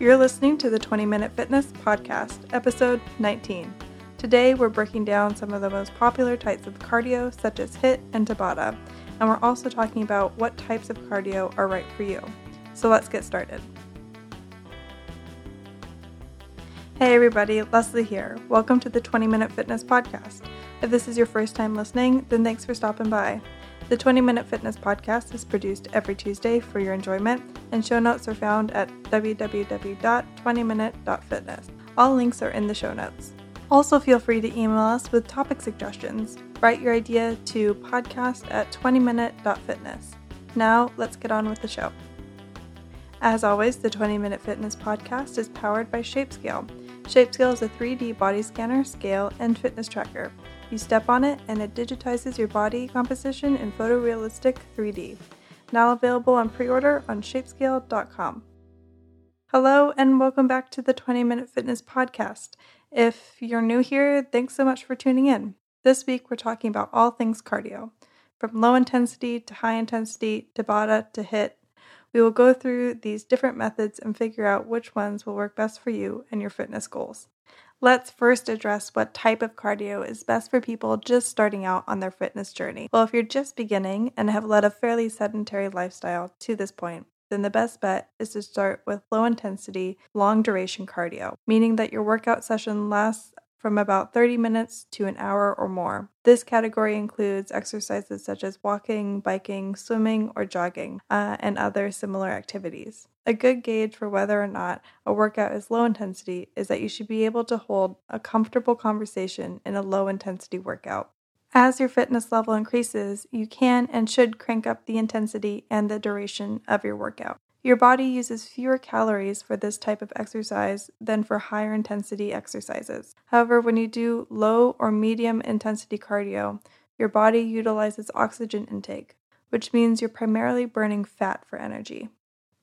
You're listening to the 20 Minute Fitness Podcast, episode 19. Today, we're breaking down some of the most popular types of cardio, such as HIIT and Tabata, and we're also talking about what types of cardio are right for you. So let's get started. Hey everybody, Leslie here. Welcome to the 20 Minute Fitness Podcast. If this is your first time listening, then thanks for stopping by. The 20 Minute Fitness Podcast is produced every Tuesday for your enjoyment, and show notes are found at www.20minute.fitness. All links are in the show notes. Also, feel free to email us with topic suggestions. Write your idea to podcast at 20minute.fitness. Now, let's get on with the show. As always, the 20 Minute Fitness Podcast is powered by ShapeScale. ShapeScale is a 3D body scanner, scale, and fitness tracker. You step on it, and it digitizes your body composition in photorealistic 3D. Now available on pre order on shapescale.com. Hello, and welcome back to the 20 Minute Fitness Podcast. If you're new here, thanks so much for tuning in. This week, we're talking about all things cardio, from low intensity to high intensity, Tabata to HIIT. we will go through these different methods and figure out which ones will work best for you and your fitness goals. Let's first address what type of cardio is best for people just starting out on their fitness journey. Well, if you're just beginning and have led a fairly sedentary lifestyle to this point, then the best bet is to start with low intensity, long duration cardio, meaning that your workout session lasts from about 30 minutes to an hour or more. This category includes exercises such as walking, biking, swimming, or jogging, uh, and other similar activities. A good gauge for whether or not a workout is low intensity is that you should be able to hold a comfortable conversation in a low intensity workout. As your fitness level increases, you can and should crank up the intensity and the duration of your workout. Your body uses fewer calories for this type of exercise than for higher intensity exercises. However, when you do low or medium intensity cardio, your body utilizes oxygen intake, which means you're primarily burning fat for energy.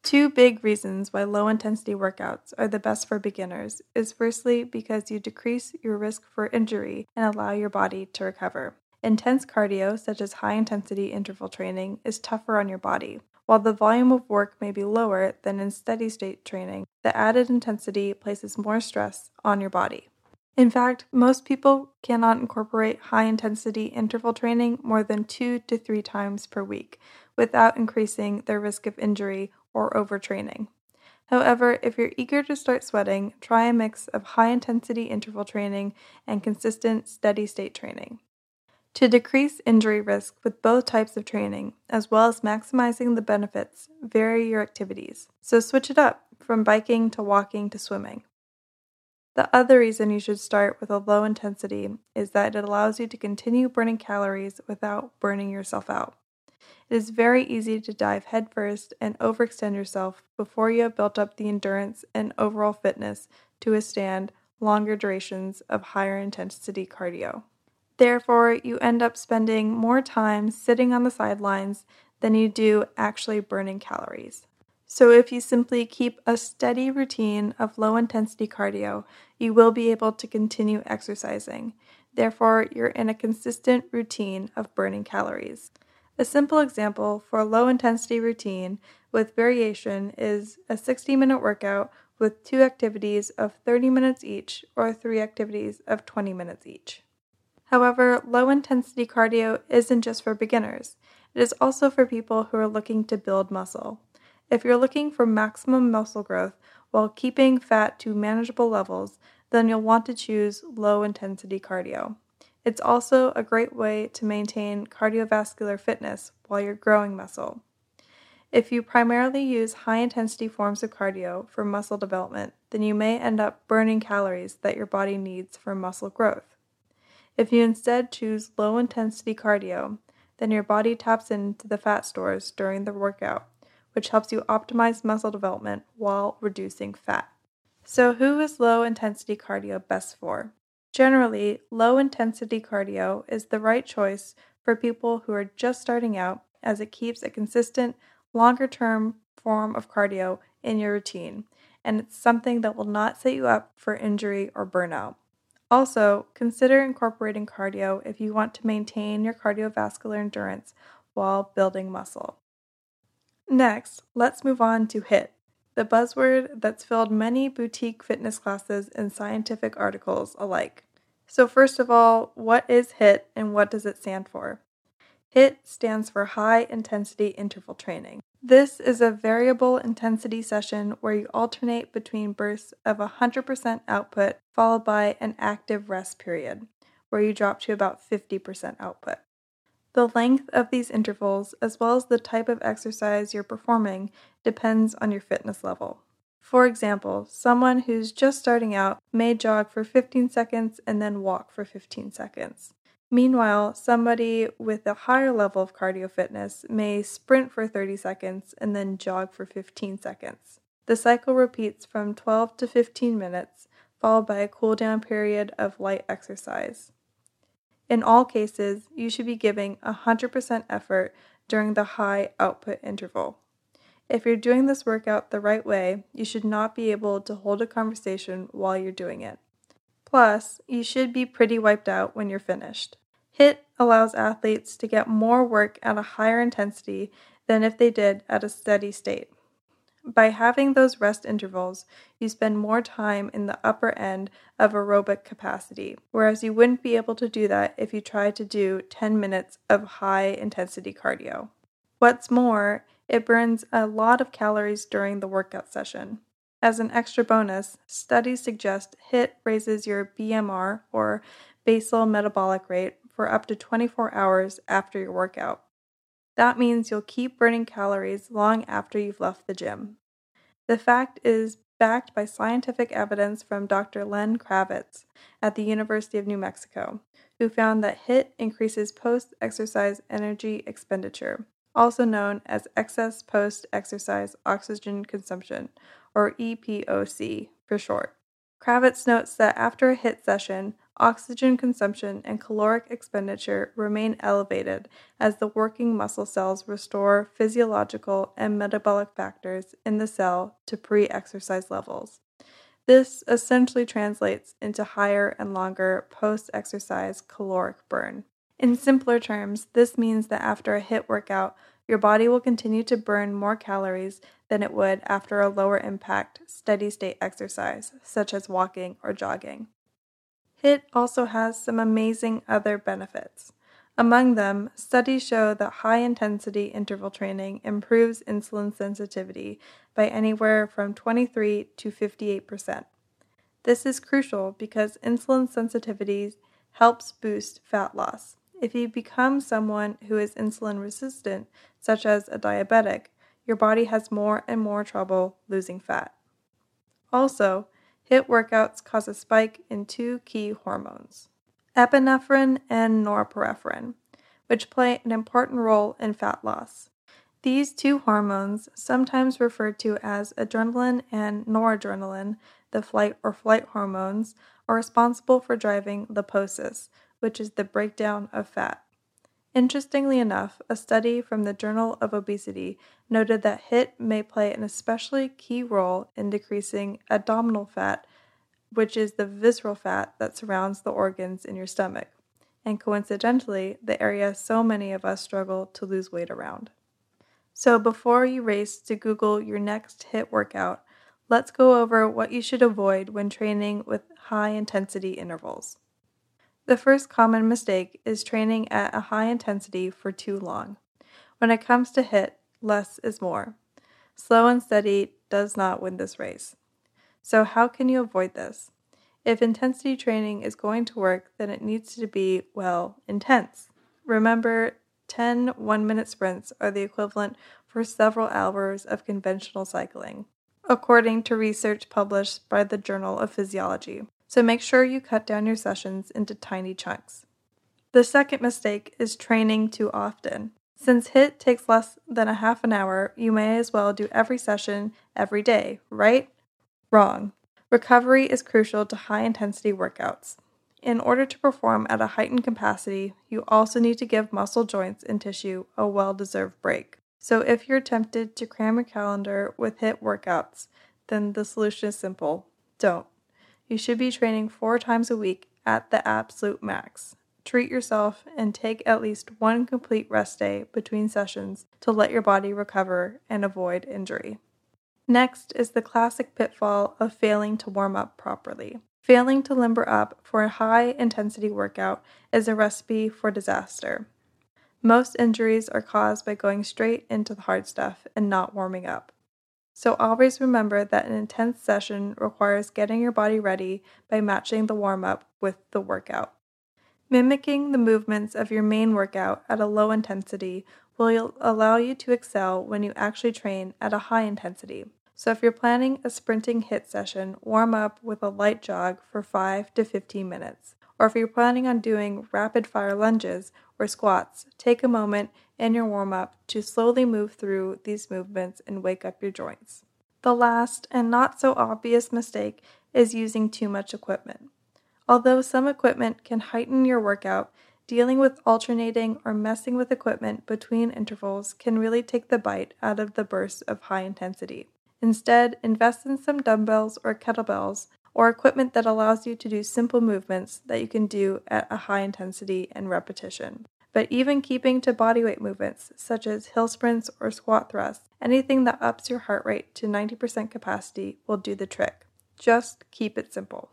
Two big reasons why low intensity workouts are the best for beginners is firstly because you decrease your risk for injury and allow your body to recover. Intense cardio, such as high intensity interval training, is tougher on your body, while the volume of work may be lower than in steady state training, the added intensity places more stress on your body. In fact, most people cannot incorporate high intensity interval training more than two to three times per week without increasing their risk of injury or overtraining. However, if you're eager to start sweating, try a mix of high intensity interval training and consistent steady state training. To decrease injury risk with both types of training, as well as maximizing the benefits, vary your activities. So switch it up from biking to walking to swimming. The other reason you should start with a low intensity is that it allows you to continue burning calories without burning yourself out. It is very easy to dive headfirst and overextend yourself before you have built up the endurance and overall fitness to withstand longer durations of higher intensity cardio. Therefore, you end up spending more time sitting on the sidelines than you do actually burning calories. So, if you simply keep a steady routine of low intensity cardio, you will be able to continue exercising. Therefore, you're in a consistent routine of burning calories. A simple example for a low intensity routine with variation is a 60 minute workout with two activities of 30 minutes each or three activities of 20 minutes each. However, low intensity cardio isn't just for beginners, it is also for people who are looking to build muscle. If you're looking for maximum muscle growth while keeping fat to manageable levels, then you'll want to choose low intensity cardio. It's also a great way to maintain cardiovascular fitness while you're growing muscle. If you primarily use high intensity forms of cardio for muscle development, then you may end up burning calories that your body needs for muscle growth. If you instead choose low intensity cardio, then your body taps into the fat stores during the workout, which helps you optimize muscle development while reducing fat. So, who is low intensity cardio best for? Generally, low intensity cardio is the right choice for people who are just starting out as it keeps a consistent, longer term form of cardio in your routine, and it's something that will not set you up for injury or burnout. Also, consider incorporating cardio if you want to maintain your cardiovascular endurance while building muscle. Next, let's move on to HIIT, the buzzword that's filled many boutique fitness classes and scientific articles alike. So, first of all, what is HIIT and what does it stand for? HIIT stands for High Intensity Interval Training. This is a variable intensity session where you alternate between bursts of 100% output followed by an active rest period, where you drop to about 50% output. The length of these intervals, as well as the type of exercise you're performing, depends on your fitness level. For example, someone who's just starting out may jog for 15 seconds and then walk for 15 seconds. Meanwhile, somebody with a higher level of cardio fitness may sprint for 30 seconds and then jog for 15 seconds. The cycle repeats from 12 to 15 minutes, followed by a cool down period of light exercise. In all cases, you should be giving 100% effort during the high output interval. If you're doing this workout the right way, you should not be able to hold a conversation while you're doing it. Plus, you should be pretty wiped out when you're finished. HIIT allows athletes to get more work at a higher intensity than if they did at a steady state. By having those rest intervals, you spend more time in the upper end of aerobic capacity, whereas you wouldn't be able to do that if you tried to do 10 minutes of high intensity cardio. What's more, it burns a lot of calories during the workout session. As an extra bonus, studies suggest HIIT raises your BMR or basal metabolic rate for up to 24 hours after your workout. That means you'll keep burning calories long after you've left the gym. The fact is backed by scientific evidence from Dr. Len Kravitz at the University of New Mexico, who found that HIIT increases post exercise energy expenditure, also known as excess post exercise oxygen consumption, or EPOC for short. Kravitz notes that after a HIIT session, oxygen consumption and caloric expenditure remain elevated as the working muscle cells restore physiological and metabolic factors in the cell to pre exercise levels. This essentially translates into higher and longer post exercise caloric burn. In simpler terms, this means that after a HIIT workout, your body will continue to burn more calories than it would after a lower impact, steady state exercise, such as walking or jogging. HIIT also has some amazing other benefits. Among them, studies show that high intensity interval training improves insulin sensitivity by anywhere from 23 to 58%. This is crucial because insulin sensitivity helps boost fat loss. If you become someone who is insulin resistant, such as a diabetic, your body has more and more trouble losing fat. Also, HIIT workouts cause a spike in two key hormones, epinephrine and norepinephrine, which play an important role in fat loss. These two hormones, sometimes referred to as adrenaline and noradrenaline, the flight or flight hormones, are responsible for driving liposis, which is the breakdown of fat. Interestingly enough, a study from the Journal of Obesity noted that HIIT may play an especially key role in decreasing abdominal fat, which is the visceral fat that surrounds the organs in your stomach, and coincidentally, the area so many of us struggle to lose weight around. So, before you race to Google your next HIIT workout, let's go over what you should avoid when training with high intensity intervals. The first common mistake is training at a high intensity for too long. When it comes to HIIT, less is more. Slow and steady does not win this race. So, how can you avoid this? If intensity training is going to work, then it needs to be, well, intense. Remember, 10 one minute sprints are the equivalent for several hours of conventional cycling, according to research published by the Journal of Physiology so make sure you cut down your sessions into tiny chunks. The second mistake is training too often. Since HIIT takes less than a half an hour, you may as well do every session every day, right? Wrong. Recovery is crucial to high intensity workouts. In order to perform at a heightened capacity, you also need to give muscle joints and tissue a well deserved break. So, if you're tempted to cram your calendar with HIIT workouts, then the solution is simple don't. You should be training four times a week at the absolute max. Treat yourself and take at least one complete rest day between sessions to let your body recover and avoid injury. Next is the classic pitfall of failing to warm up properly. Failing to limber up for a high intensity workout is a recipe for disaster. Most injuries are caused by going straight into the hard stuff and not warming up. So always remember that an intense session requires getting your body ready by matching the warm up with the workout. Mimicking the movements of your main workout at a low intensity will allow you to excel when you actually train at a high intensity. So if you're planning a sprinting HIIT session, warm up with a light jog for 5 to 15 minutes. Or if you're planning on doing rapid fire lunges or squats, take a moment in your warm up to slowly move through these movements and wake up your joints. The last and not so obvious mistake is using too much equipment. Although some equipment can heighten your workout, dealing with alternating or messing with equipment between intervals can really take the bite out of the bursts of high intensity. Instead, invest in some dumbbells or kettlebells or equipment that allows you to do simple movements that you can do at a high intensity and repetition. But even keeping to bodyweight movements, such as hill sprints or squat thrusts, anything that ups your heart rate to 90% capacity will do the trick. Just keep it simple.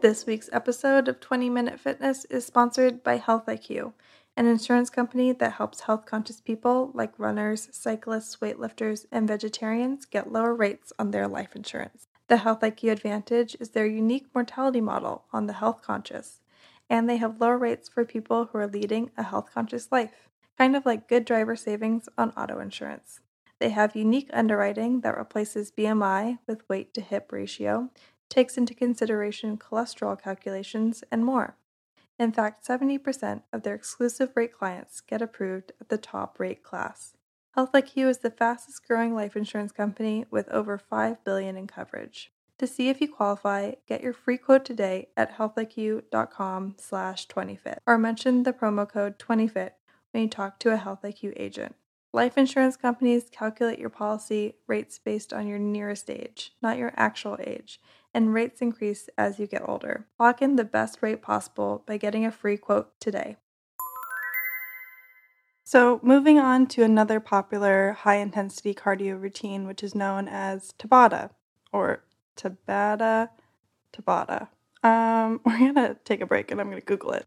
This week's episode of 20 Minute Fitness is sponsored by Health IQ, an insurance company that helps health conscious people like runners, cyclists, weightlifters, and vegetarians get lower rates on their life insurance. The Health IQ Advantage is their unique mortality model on the health conscious, and they have lower rates for people who are leading a health conscious life, kind of like good driver savings on auto insurance. They have unique underwriting that replaces BMI with weight to hip ratio takes into consideration cholesterol calculations, and more. In fact, 70% of their exclusive rate clients get approved at the top rate class. HealthIQ is the fastest growing life insurance company with over 5 billion in coverage. To see if you qualify, get your free quote today at healthiq.com/20fit or mention the promo code 20fit when you talk to a HealthIQ agent. Life insurance companies calculate your policy rates based on your nearest age, not your actual age, and rates increase as you get older. Lock in the best rate possible by getting a free quote today. So, moving on to another popular high intensity cardio routine, which is known as Tabata or Tabata. Tabata. Um, we're gonna take a break and I'm gonna Google it.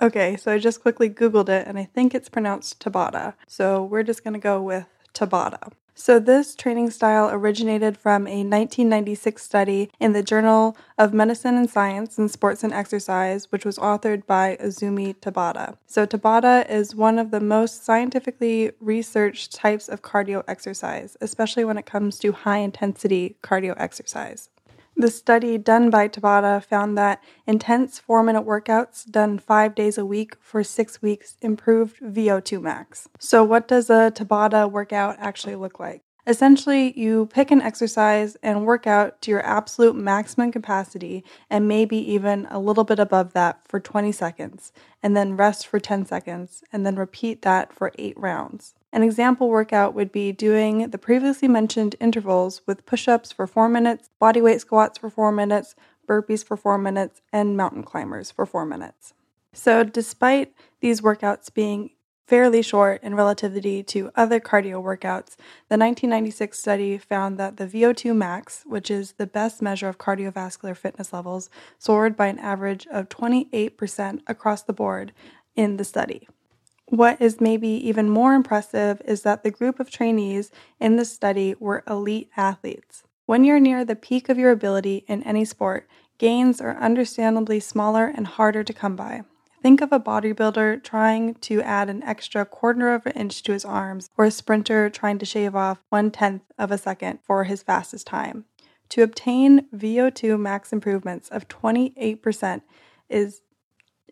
Okay, so I just quickly Googled it and I think it's pronounced Tabata. So we're just gonna go with Tabata. So, this training style originated from a 1996 study in the Journal of Medicine and Science in Sports and Exercise, which was authored by Izumi Tabata. So, Tabata is one of the most scientifically researched types of cardio exercise, especially when it comes to high intensity cardio exercise. The study done by Tabata found that intense four minute workouts done five days a week for six weeks improved VO2 max. So, what does a Tabata workout actually look like? Essentially, you pick an exercise and work out to your absolute maximum capacity and maybe even a little bit above that for 20 seconds, and then rest for 10 seconds, and then repeat that for eight rounds. An example workout would be doing the previously mentioned intervals with push ups for four minutes, bodyweight squats for four minutes, burpees for four minutes, and mountain climbers for four minutes. So, despite these workouts being fairly short in relativity to other cardio workouts, the 1996 study found that the VO2 max, which is the best measure of cardiovascular fitness levels, soared by an average of 28% across the board in the study. What is maybe even more impressive is that the group of trainees in the study were elite athletes. When you're near the peak of your ability in any sport, gains are understandably smaller and harder to come by. Think of a bodybuilder trying to add an extra quarter of an inch to his arms, or a sprinter trying to shave off one tenth of a second for his fastest time. To obtain VO2 max improvements of 28% is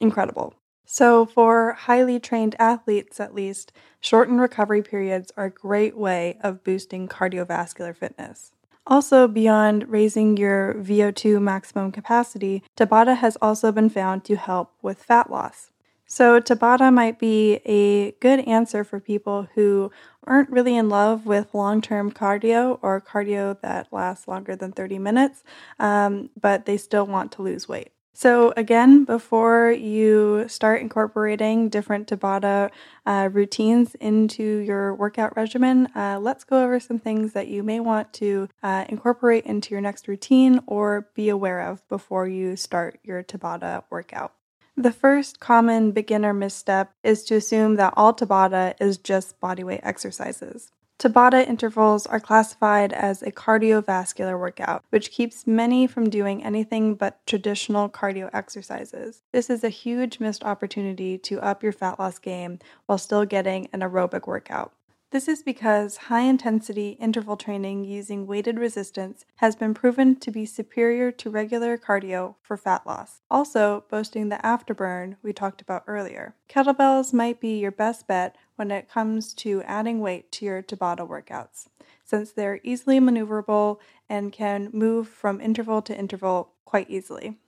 incredible. So, for highly trained athletes at least, shortened recovery periods are a great way of boosting cardiovascular fitness. Also, beyond raising your VO2 maximum capacity, Tabata has also been found to help with fat loss. So, Tabata might be a good answer for people who aren't really in love with long term cardio or cardio that lasts longer than 30 minutes, um, but they still want to lose weight. So, again, before you start incorporating different Tabata uh, routines into your workout regimen, uh, let's go over some things that you may want to uh, incorporate into your next routine or be aware of before you start your Tabata workout. The first common beginner misstep is to assume that all Tabata is just bodyweight exercises. Tabata intervals are classified as a cardiovascular workout, which keeps many from doing anything but traditional cardio exercises. This is a huge missed opportunity to up your fat loss game while still getting an aerobic workout. This is because high intensity interval training using weighted resistance has been proven to be superior to regular cardio for fat loss, also boasting the afterburn we talked about earlier. Kettlebells might be your best bet when it comes to adding weight to your Tabata workouts, since they're easily maneuverable and can move from interval to interval quite easily.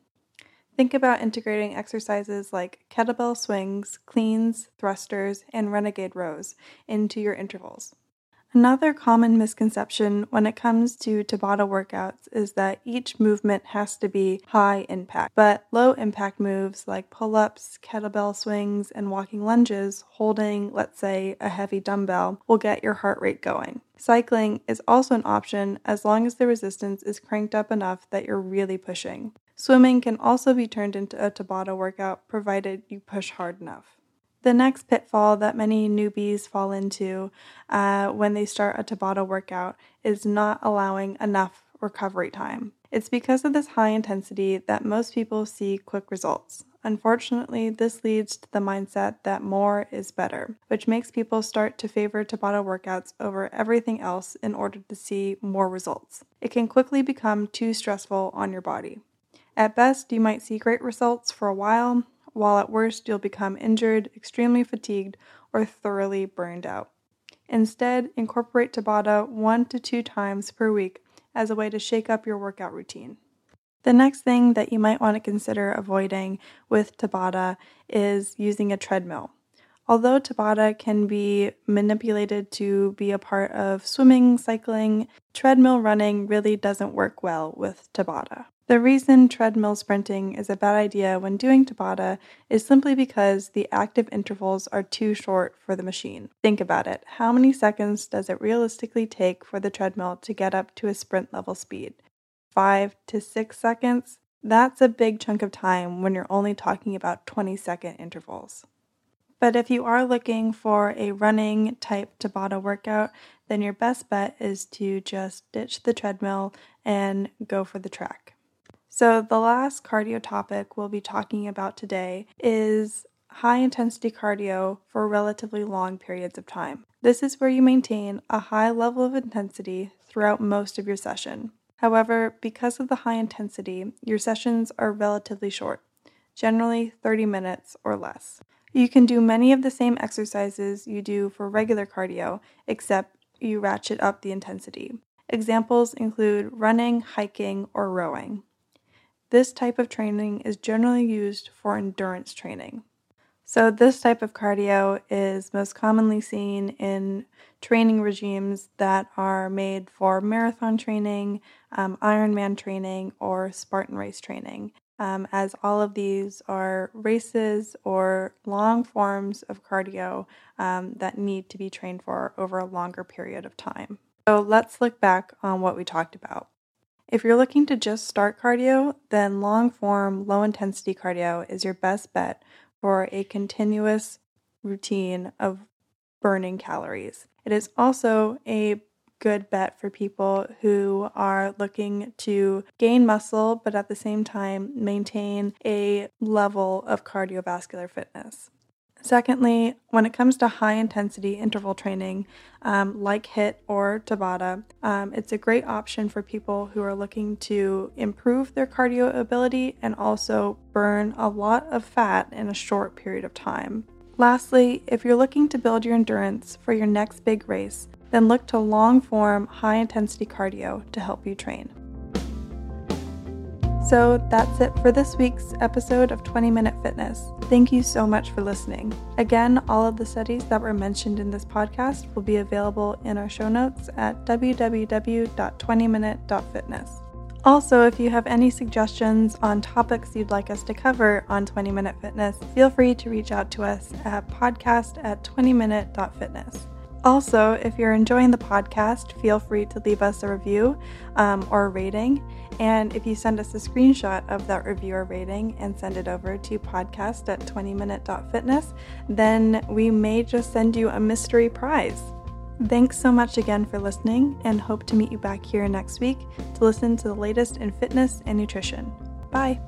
Think about integrating exercises like kettlebell swings, cleans, thrusters, and renegade rows into your intervals. Another common misconception when it comes to Tabata workouts is that each movement has to be high impact, but low impact moves like pull ups, kettlebell swings, and walking lunges holding, let's say, a heavy dumbbell will get your heart rate going. Cycling is also an option as long as the resistance is cranked up enough that you're really pushing. Swimming can also be turned into a Tabata workout provided you push hard enough. The next pitfall that many newbies fall into uh, when they start a Tabata workout is not allowing enough recovery time. It's because of this high intensity that most people see quick results. Unfortunately, this leads to the mindset that more is better, which makes people start to favor Tabata workouts over everything else in order to see more results. It can quickly become too stressful on your body. At best, you might see great results for a while, while at worst, you'll become injured, extremely fatigued, or thoroughly burned out. Instead, incorporate Tabata one to two times per week as a way to shake up your workout routine. The next thing that you might want to consider avoiding with Tabata is using a treadmill. Although Tabata can be manipulated to be a part of swimming, cycling, treadmill running really doesn't work well with Tabata. The reason treadmill sprinting is a bad idea when doing Tabata is simply because the active intervals are too short for the machine. Think about it. How many seconds does it realistically take for the treadmill to get up to a sprint level speed? Five to six seconds? That's a big chunk of time when you're only talking about 20 second intervals. But if you are looking for a running type Tabata workout, then your best bet is to just ditch the treadmill and go for the track. So, the last cardio topic we'll be talking about today is high intensity cardio for relatively long periods of time. This is where you maintain a high level of intensity throughout most of your session. However, because of the high intensity, your sessions are relatively short, generally 30 minutes or less. You can do many of the same exercises you do for regular cardio, except you ratchet up the intensity. Examples include running, hiking, or rowing. This type of training is generally used for endurance training. So, this type of cardio is most commonly seen in training regimes that are made for marathon training, um, Ironman training, or Spartan race training, um, as all of these are races or long forms of cardio um, that need to be trained for over a longer period of time. So, let's look back on what we talked about. If you're looking to just start cardio, then long form, low intensity cardio is your best bet for a continuous routine of burning calories. It is also a good bet for people who are looking to gain muscle but at the same time maintain a level of cardiovascular fitness. Secondly, when it comes to high intensity interval training um, like HIIT or Tabata, um, it's a great option for people who are looking to improve their cardio ability and also burn a lot of fat in a short period of time. Lastly, if you're looking to build your endurance for your next big race, then look to long form, high intensity cardio to help you train. So that's it for this week's episode of 20 Minute Fitness. Thank you so much for listening. Again, all of the studies that were mentioned in this podcast will be available in our show notes at www.20minute.fitness. Also, if you have any suggestions on topics you'd like us to cover on 20 Minute Fitness, feel free to reach out to us at podcast at 20minute.fitness. Also, if you're enjoying the podcast, feel free to leave us a review um, or a rating. And if you send us a screenshot of that review or rating and send it over to podcast at 20minute.fitness, then we may just send you a mystery prize. Thanks so much again for listening and hope to meet you back here next week to listen to the latest in fitness and nutrition. Bye.